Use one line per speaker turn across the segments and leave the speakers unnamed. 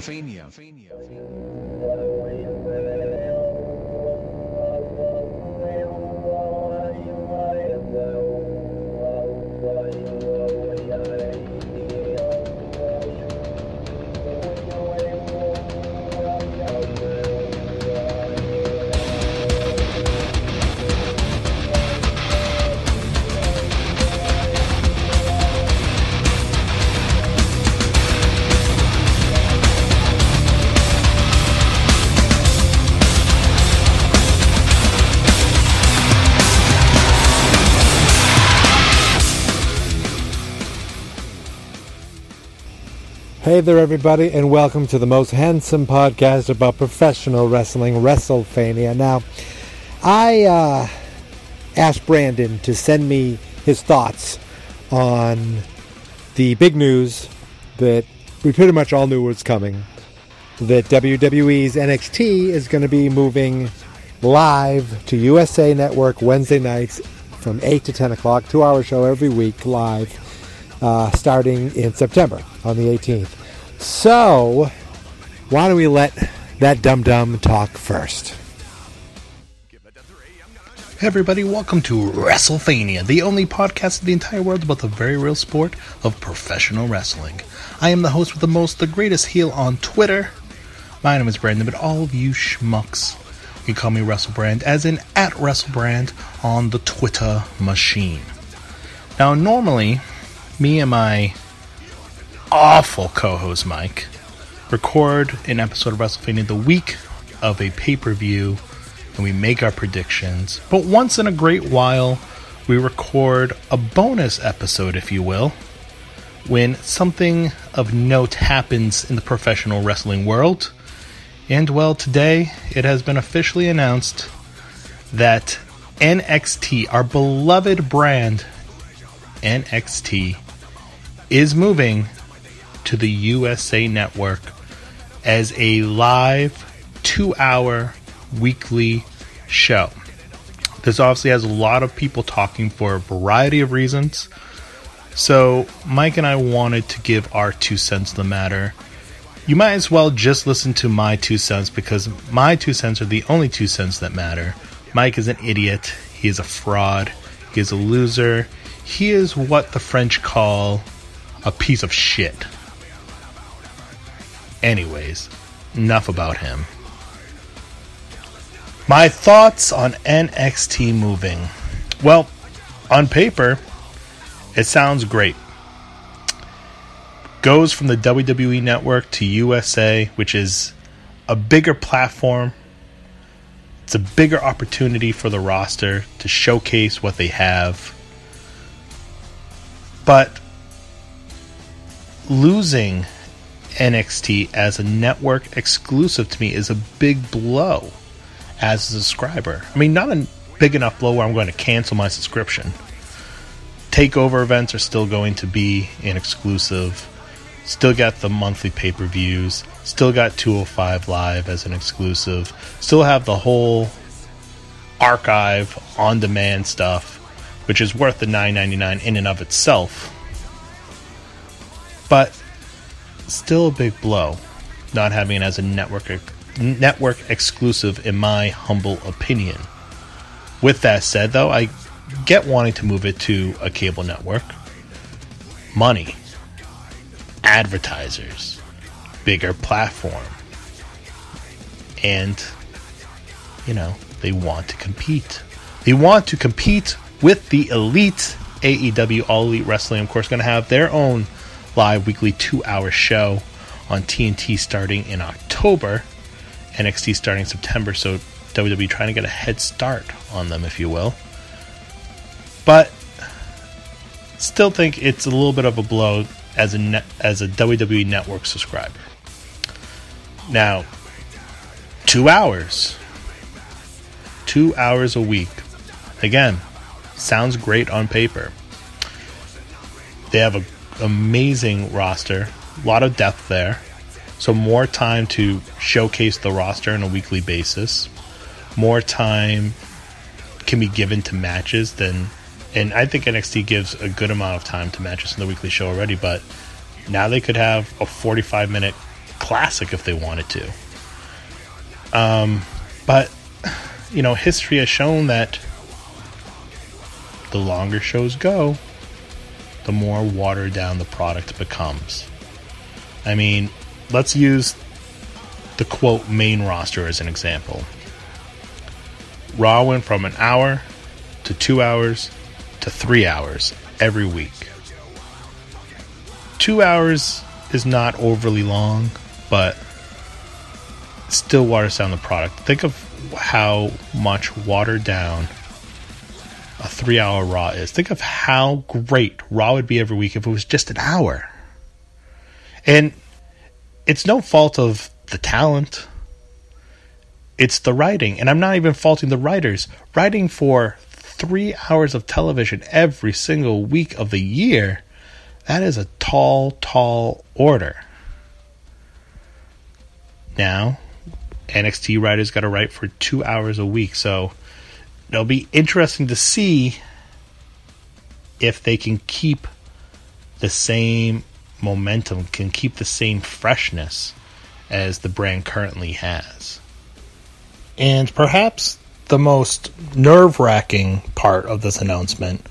Fania. Hey there, everybody, and welcome to the most handsome podcast about professional wrestling, WrestleFania. Now, I uh, asked Brandon to send me his thoughts on the big news that we pretty much all knew was coming that WWE's NXT is going to be moving live to USA Network Wednesday nights from 8 to 10 o'clock, two hour show every week live uh, starting in September on the 18th. So, why don't we let that dum dum talk first?
Hey everybody, welcome to WrestleFania, the only podcast in the entire world about the very real sport of professional wrestling. I am the host with the most, the greatest heel on Twitter. My name is Brandon, but all of you schmucks, you call me WrestleBrand, as in at WrestleBrand on the Twitter machine. Now, normally, me and my awful co host Mike record an episode of WrestleFania the week of a pay per view and we make our predictions. But once in a great while, we record a bonus episode, if you will, when something of note happens in the professional wrestling world. And well, today it has been officially announced that NXT, our beloved brand NXT, is moving to the USA Network as a live two hour weekly show. This obviously has a lot of people talking for a variety of reasons. So, Mike and I wanted to give our two cents the matter. You might as well just listen to my two cents because my two cents are the only two cents that matter. Mike is an idiot. He is a fraud. He is a loser. He is what the French call a piece of shit. Anyways, enough about him. My thoughts on NXT moving. Well, on paper, it sounds great. Goes from the WWE network to USA, which is a bigger platform. It's a bigger opportunity for the roster to showcase what they have. But losing NXT as a network exclusive to me is a big blow as a subscriber. I mean, not a big enough blow where I'm going to cancel my subscription. Takeover events are still going to be an exclusive. Still got the monthly pay per views. Still got 205 Live as an exclusive. Still have the whole archive on demand stuff, which is worth the $9.99 in and of itself. But still a big blow not having it as a network network exclusive in my humble opinion. With that said though, I get wanting to move it to a cable network. Money, advertisers, bigger platform. And you know, they want to compete. They want to compete with the elite AEW All Elite Wrestling, of course, going to have their own live weekly two hour show on TNT starting in October, NXT starting September. So WWE trying to get a head start on them, if you will. But still think it's a little bit of a blow as a as a WWE Network subscriber. Now, two hours, two hours a week. Again, sounds great on paper. They have a amazing roster, a lot of depth there. So more time to showcase the roster on a weekly basis. More time can be given to matches than and I think NXT gives a good amount of time to matches in the weekly show already, but now they could have a 45 minute classic if they wanted to. Um, but you know, history has shown that the longer shows go, the more watered down the product becomes. I mean, let's use the quote main roster as an example. Raw went from an hour to two hours to three hours every week. Two hours is not overly long, but still waters down the product. Think of how much watered down a three hour Raw is. Think of how great Raw would be every week if it was just an hour. And it's no fault of the talent, it's the writing. And I'm not even faulting the writers. Writing for three hours of television every single week of the year, that is a tall, tall order. Now, NXT writers got to write for two hours a week. So it'll be interesting to see if they can keep the same momentum, can keep the same freshness as the brand currently has. And perhaps the most nerve wracking part of this announcement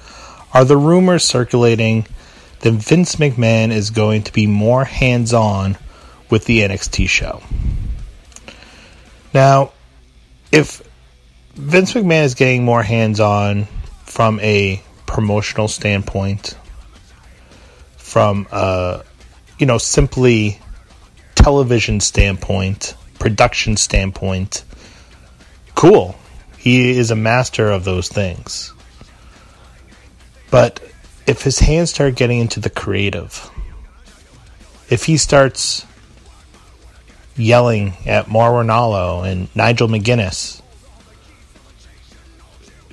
are the rumors circulating that Vince McMahon is going to be more hands on with the NXT show. Now, if Vince McMahon is getting more hands on from a promotional standpoint, from a you know simply television standpoint, production standpoint, cool. He is a master of those things. But if his hands start getting into the creative, if he starts yelling at Mauro Ranallo and Nigel McGuinness.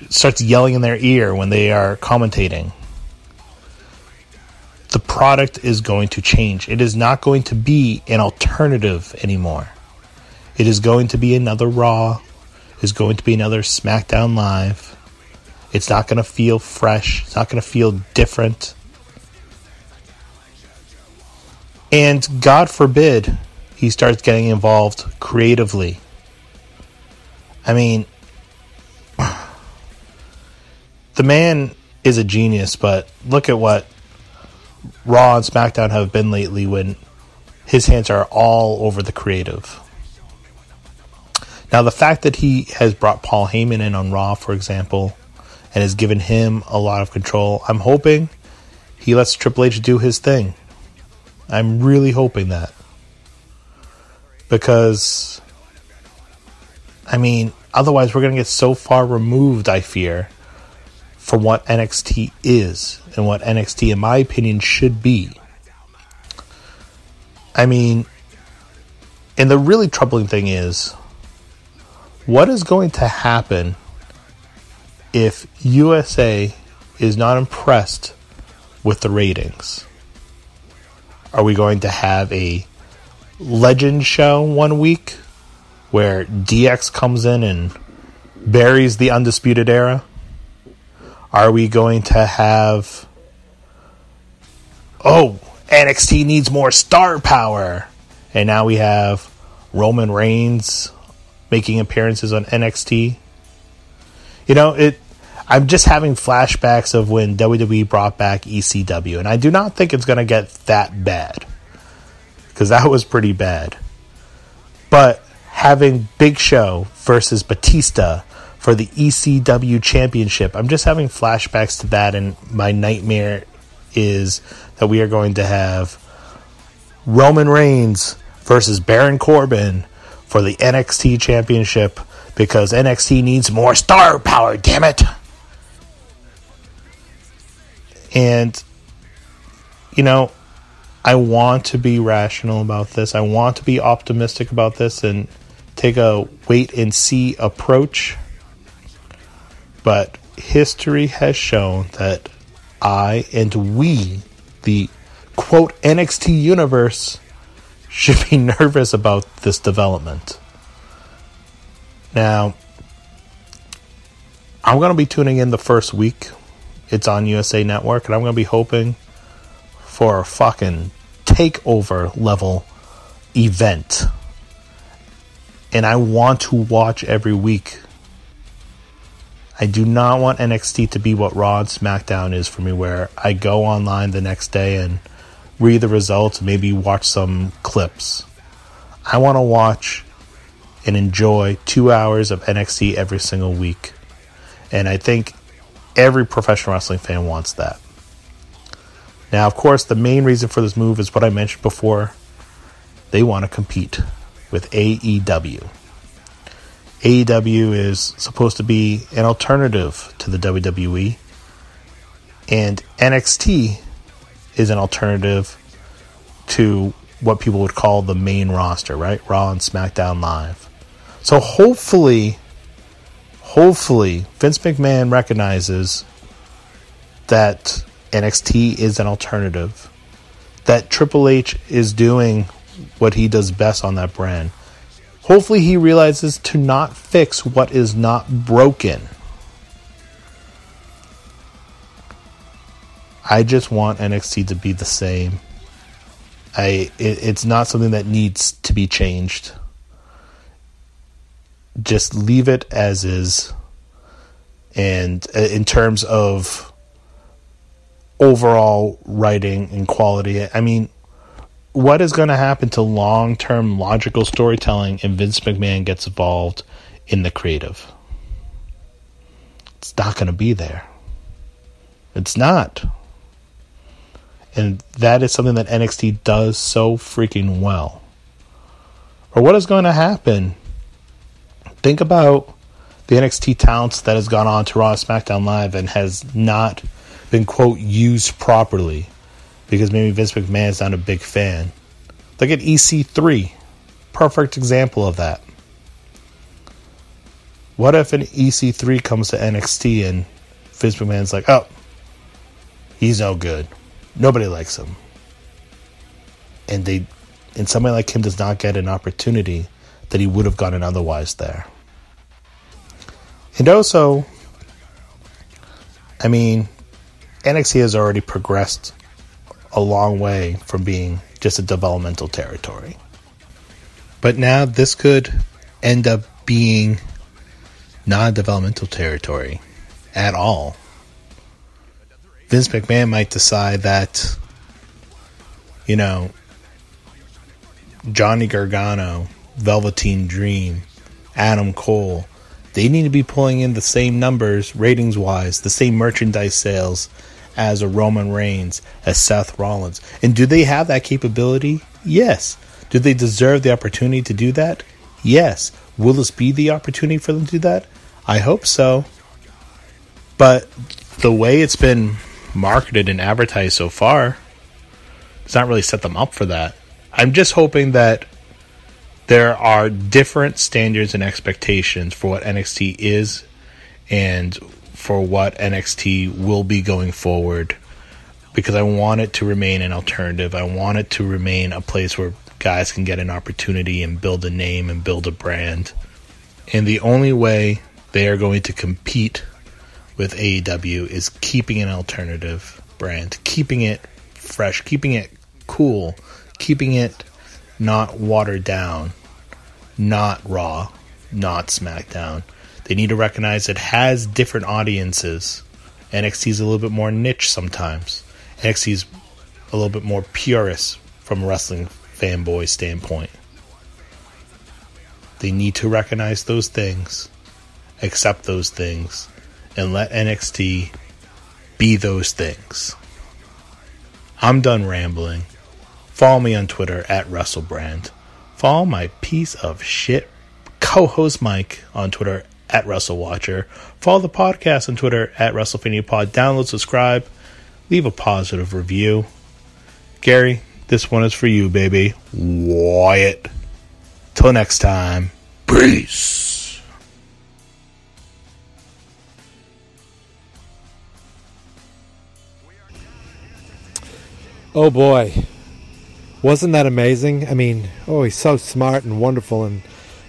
Starts yelling in their ear when they are commentating. The product is going to change. It is not going to be an alternative anymore. It is going to be another Raw. It is going to be another SmackDown Live. It's not going to feel fresh. It's not going to feel different. And God forbid he starts getting involved creatively. I mean, the man is a genius, but look at what Raw and SmackDown have been lately when his hands are all over the creative. Now, the fact that he has brought Paul Heyman in on Raw, for example, and has given him a lot of control, I'm hoping he lets Triple H do his thing. I'm really hoping that because I mean, otherwise we're going to get so far removed, I fear, from what NXT is and what NXT in my opinion should be. I mean, and the really troubling thing is what is going to happen if USA is not impressed with the ratings? Are we going to have a legend show one week where DX comes in and buries the Undisputed Era? Are we going to have. Oh, NXT needs more star power. And now we have Roman Reigns making appearances on NXT. You know, it. I'm just having flashbacks of when WWE brought back ECW, and I do not think it's going to get that bad because that was pretty bad. But having Big Show versus Batista for the ECW championship, I'm just having flashbacks to that, and my nightmare is that we are going to have Roman Reigns versus Baron Corbin for the NXT championship because NXT needs more star power, damn it. And, you know, I want to be rational about this. I want to be optimistic about this and take a wait and see approach. But history has shown that I and we, the quote NXT universe, should be nervous about this development. Now, I'm going to be tuning in the first week. It's on USA Network, and I'm going to be hoping for a fucking takeover level event. And I want to watch every week. I do not want NXT to be what Raw and SmackDown is for me, where I go online the next day and read the results, maybe watch some clips. I want to watch and enjoy two hours of NXT every single week. And I think every professional wrestling fan wants that. Now, of course, the main reason for this move is what I mentioned before. They want to compete with AEW. AEW is supposed to be an alternative to the WWE, and NXT is an alternative to what people would call the main roster, right? Raw and SmackDown Live. So hopefully, hopefully, Vince McMahon recognizes that NXT is an alternative, that Triple H is doing what he does best on that brand. Hopefully, he realizes to not fix what is not broken. I just want NXT to be the same. I it, it's not something that needs to be changed. Just leave it as is. And uh, in terms of overall writing and quality, I mean, what is going to happen to long term logical storytelling if Vince McMahon gets involved in the creative? It's not going to be there. It's not. And that is something that NXT does so freaking well. Or what is going to happen? Think about the NXT talents that has gone on to Raw SmackDown Live and has not been, quote, used properly because maybe Vince McMahon is not a big fan. Look at EC3. Perfect example of that. What if an EC3 comes to NXT and Vince McMahon's like, oh, he's no good. Nobody likes him. And they and somebody like him does not get an opportunity that he would have gotten otherwise there. And also, I mean, NXT has already progressed a long way from being just a developmental territory. But now this could end up being non developmental territory at all. Vince McMahon might decide that, you know, Johnny Gargano, Velveteen Dream, Adam Cole, they need to be pulling in the same numbers, ratings wise, the same merchandise sales as a Roman Reigns, as Seth Rollins. And do they have that capability? Yes. Do they deserve the opportunity to do that? Yes. Will this be the opportunity for them to do that? I hope so. But the way it's been marketed and advertised so far does not really set them up for that. I'm just hoping that there are different standards and expectations for what NXT is and for what NXT will be going forward because I want it to remain an alternative. I want it to remain a place where guys can get an opportunity and build a name and build a brand. And the only way they are going to compete with AEW is keeping an alternative brand, keeping it fresh, keeping it cool, keeping it not watered down, not Raw, not SmackDown. They need to recognize it has different audiences. NXT is a little bit more niche sometimes. NXT is a little bit more purist from a wrestling fanboy standpoint. They need to recognize those things, accept those things, and let NXT be those things. I'm done rambling. Follow me on Twitter at WrestleBrand. Follow my piece of shit co host Mike on Twitter at WrestleWatcher. Follow the podcast on Twitter at WrestleFaniaPod. Download, subscribe, leave a positive review. Gary, this one is for you, baby. Wyatt. Till next time, peace.
Oh boy. Wasn't that amazing? I mean, oh, he's so smart and wonderful and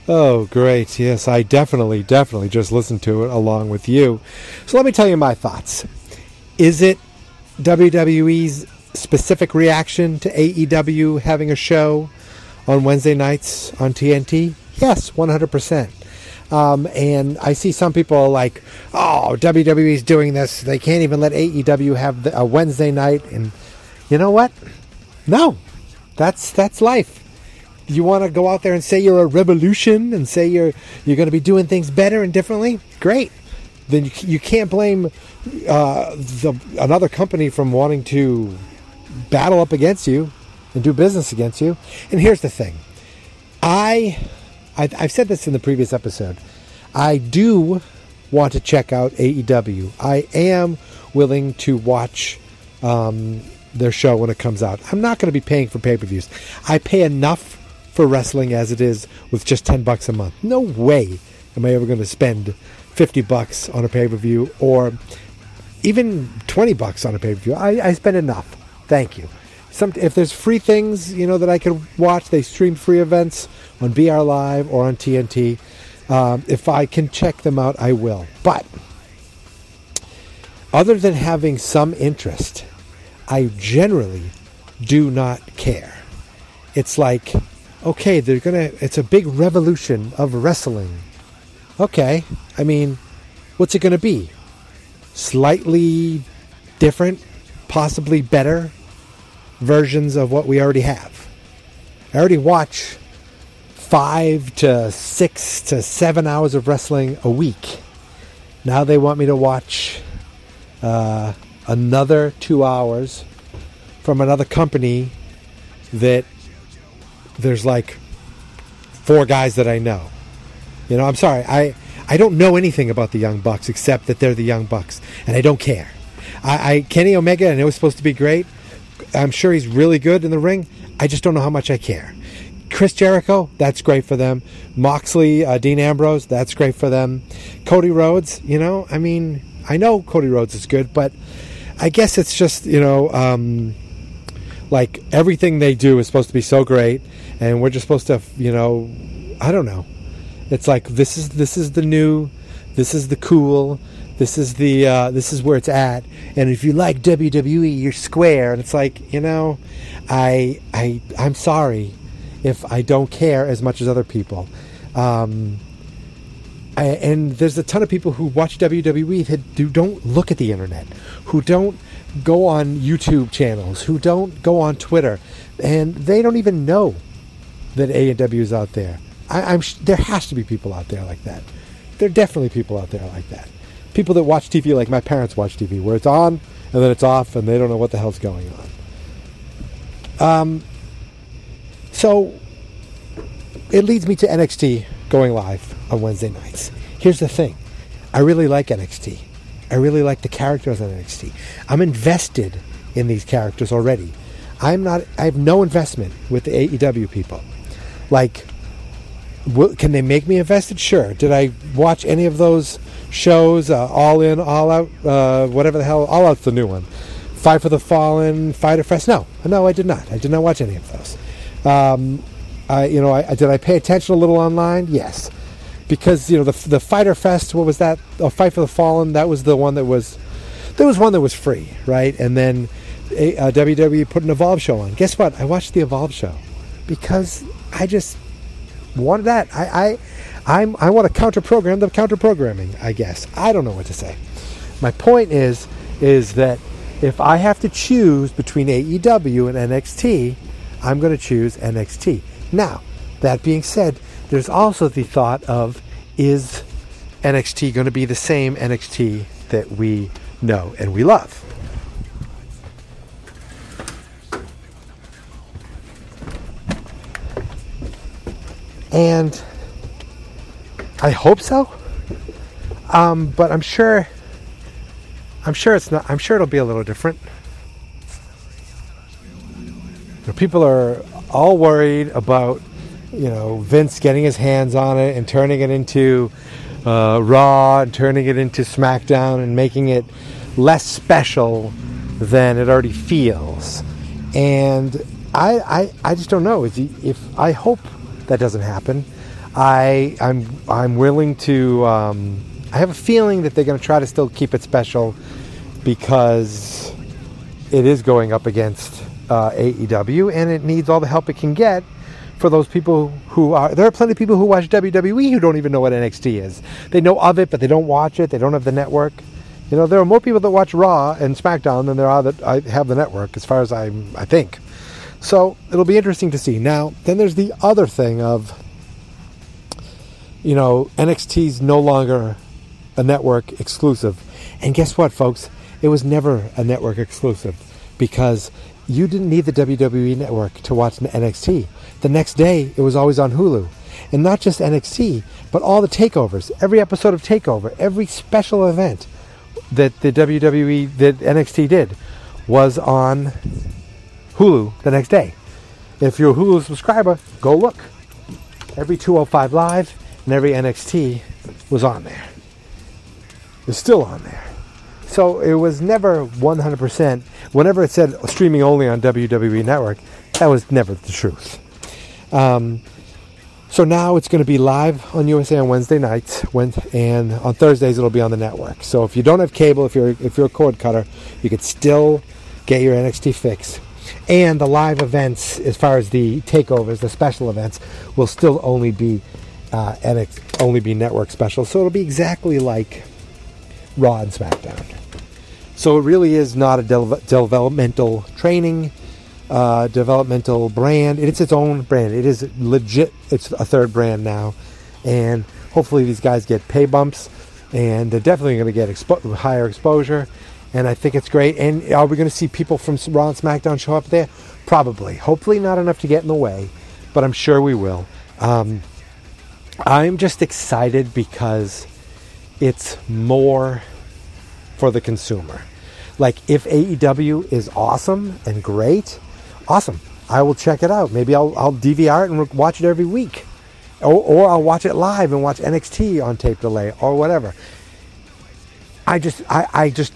oh, great. Yes, I definitely, definitely just listened to it along with you. So let me tell you my thoughts. Is it WWE's specific reaction to AEW having a show on Wednesday nights on TNT? Yes, 100%. Um, and I see some people like, oh, WWE's doing this. They can't even let AEW have a Wednesday night. And you know what? No, that's that's life. You want to go out there and say you're a revolution and say you're you're going to be doing things better and differently? Great. Then you, you can't blame uh, the another company from wanting to battle up against you and do business against you. And here's the thing, I I've, I've said this in the previous episode. I do want to check out AEW. I am willing to watch um, their show when it comes out. I'm not going to be paying for pay-per-views. I pay enough for wrestling as it is with just 10 bucks a month. No way am I ever going to spend 50 bucks on a pay-per-view or even 20 bucks on a pay-per-view. I, I spend enough. Thank you. Some, if there's free things, you know, that I could watch, they stream free events on BR Live or on TNT. Um, if I can check them out, I will. But other than having some interest, I generally do not care. It's like, okay, they're gonna. It's a big revolution of wrestling. Okay, I mean, what's it gonna be? Slightly different, possibly better versions of what we already have. I already watch five to six to seven hours of wrestling a week. Now they want me to watch uh, another two hours from another company that there's like four guys that I know. You know, I'm sorry, I I don't know anything about the Young Bucks except that they're the Young Bucks, and I don't care. I, I Kenny Omega, I know he's supposed to be great. I'm sure he's really good in the ring. I just don't know how much I care. Chris Jericho, that's great for them. Moxley, uh, Dean Ambrose, that's great for them. Cody Rhodes, you know, I mean, I know Cody Rhodes is good, but I guess it's just, you know, um, like everything they do is supposed to be so great, and we're just supposed to, you know, I don't know. It's like this is this is the new, this is the cool, this is the uh, this is where it's at. And if you like WWE, you're square. And it's like, you know, I I I'm sorry if I don't care as much as other people. Um, I, and there's a ton of people who watch WWE that who don't look at the internet, who don't go on YouTube channels, who don't go on Twitter, and they don't even know that AEW is out there. I, am there has to be people out there like that. There are definitely people out there like that. People that watch TV like my parents watch TV, where it's on and then it's off, and they don't know what the hell's going on. Um, so it leads me to NXT going live on Wednesday nights. Here's the thing I really like NXT. I really like the characters on NXT. I'm invested in these characters already. I'm not. I have no investment with the AEW people. Like, will, can they make me invested? Sure. Did I watch any of those shows? Uh, all in, all out, uh, whatever the hell. All out's the new one. Fight for the Fallen, Fyter Fest. No, no, I did not. I did not watch any of those. Um, I, you know, I, did I pay attention a little online? Yes, because you know the the Fyter Fest. What was that? Oh, Fight for the Fallen. That was the one that was. There was one that was free, right? And then uh, WWE put an Evolve show on. Guess what? I watched the Evolve show because I just wanted that. I I I'm, I want to counter program the counter programming. I guess I don't know what to say. My point is is that if I have to choose between AEW and NXT, I'm going to choose NXT. Now, that being said, there's also the thought of is NXT going to be the same NXT that we know and we love? And I hope so. Um, but I'm sure I'm sure it's not I'm sure it'll be a little different. people are all worried about you know Vince getting his hands on it and turning it into uh, Raw and turning it into SmackDown and making it less special than it already feels. And I, I, I just don't know. If, if I hope that doesn't happen, I, I'm, I'm willing to. Um, I have a feeling that they're going to try to still keep it special because it is going up against uh, AEW, and it needs all the help it can get for those people who are there are plenty of people who watch WWE who don't even know what NXT is. They know of it, but they don't watch it. They don't have the network. You know, there are more people that watch Raw and SmackDown than there are that I have the network, as far as I I think. So it'll be interesting to see. Now, then there's the other thing of, you know, NXT's no longer a network exclusive, and guess what, folks? It was never a network exclusive because you didn't need the WWE network to watch NXT. The next day, it was always on Hulu. And not just NXT, but all the takeovers, every episode of Takeover, every special event that the WWE, that NXT did, was on Hulu the next day. If you're a Hulu subscriber, go look. Every 205 Live and every NXT was on there. It's still on there. So it was never 100%. Whenever it said streaming only on WWE Network, that was never the truth. Um, so now it's going to be live on USA on Wednesday nights, when, and on Thursdays it'll be on the network. So if you don't have cable, if you're if you're a cord cutter, you could still get your NXT fix. And the live events, as far as the takeovers, the special events, will still only be uh, NXT, only be network special. So it'll be exactly like Raw and SmackDown. So it really is not a de- developmental training, uh, developmental brand. It's its own brand. It is legit. It's a third brand now, and hopefully these guys get pay bumps, and they're definitely going to get expo- higher exposure. And I think it's great. And are we going to see people from Raw and SmackDown show up there? Probably. Hopefully not enough to get in the way, but I'm sure we will. Um, I'm just excited because it's more for the consumer. Like if AEW is awesome and great, awesome. I will check it out. Maybe I'll, I'll DVR it and watch it every week. Or, or I'll watch it live and watch NXT on tape delay or whatever. I just, I, I just,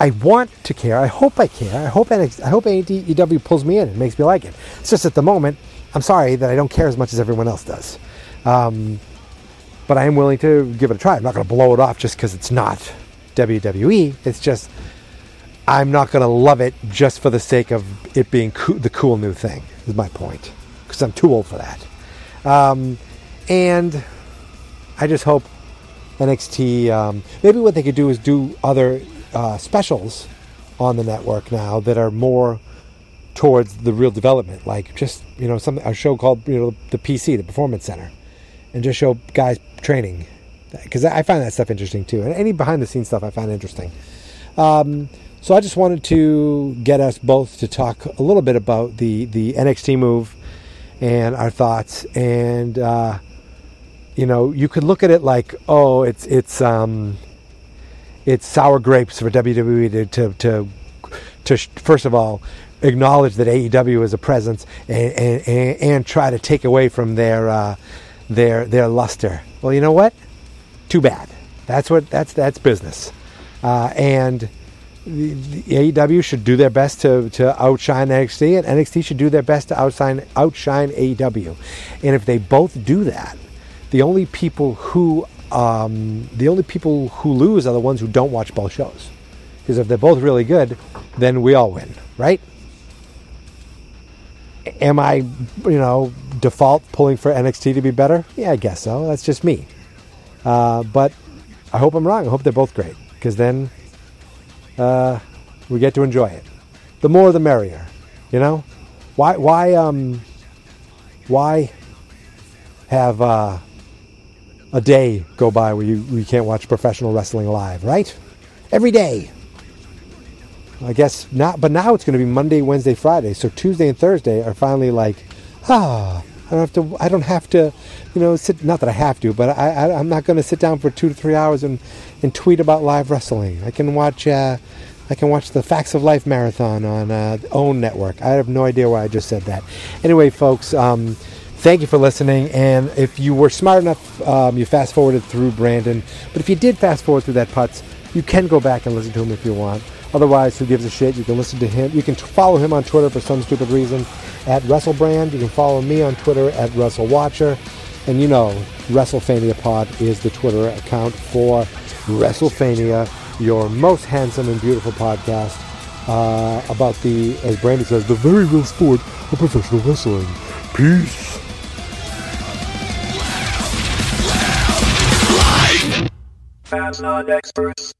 I want to care. I hope I care. I hope NXT, I hope AEW pulls me in and makes me like it. It's just at the moment, I'm sorry that I don't care as much as everyone else does. Um, but I am willing to give it a try. I'm not going to blow it off just because it's not WWE. It's just I'm not going to love it just for the sake of it being co- the cool new thing. Is my point because I'm too old for that. Um, and I just hope NXT. Um, maybe what they could do is do other uh, specials on the network now that are more towards the real development, like just you know some a show called you know the PC, the Performance Center, and just show guys training. Because I find that stuff interesting too, and any behind the scenes stuff I find interesting. Um, so I just wanted to get us both to talk a little bit about the the NXT move and our thoughts, and uh, you know, you could look at it like, oh, it's it's um, it's sour grapes for WWE to to to, to first of all acknowledge that AEW is a presence and and, and try to take away from their uh, their their luster. Well, you know what? Too bad. That's what that's that's business, uh, and. The, the AEW should do their best to, to outshine NXT, and NXT should do their best to outshine outshine AEW. And if they both do that, the only people who um, the only people who lose are the ones who don't watch both shows. Because if they're both really good, then we all win, right? Am I, you know, default pulling for NXT to be better? Yeah, I guess so. That's just me. Uh, but I hope I'm wrong. I hope they're both great because then uh, we get to enjoy it. The more, the merrier. You know, why, why, um, why have uh, a day go by where you, you can't watch professional wrestling live, right? Every day. I guess not, but now it's going to be Monday, Wednesday, Friday. So Tuesday and Thursday are finally like, ah, I don't have to. I don't have to, you know, sit. Not that I have to, but I, I am not going to sit down for two to three hours and, and tweet about live wrestling. I can watch. Uh, I can watch the Facts of Life marathon on uh, OWN network. I have no idea why I just said that. Anyway, folks. Um, thank you for listening. And if you were smart enough, um, you fast forwarded through Brandon. But if you did fast forward through that putz, you can go back and listen to him if you want. Otherwise, who gives a shit? You can listen to him. You can t- follow him on Twitter for some stupid reason at WrestleBrand. You can follow me on Twitter at WrestleWatcher. And you know, WrestleFania Pod is the Twitter account for WrestleFania, your most handsome and beautiful podcast uh, about the, as Brandy says, the very real sport of professional wrestling. Peace. Fans not experts.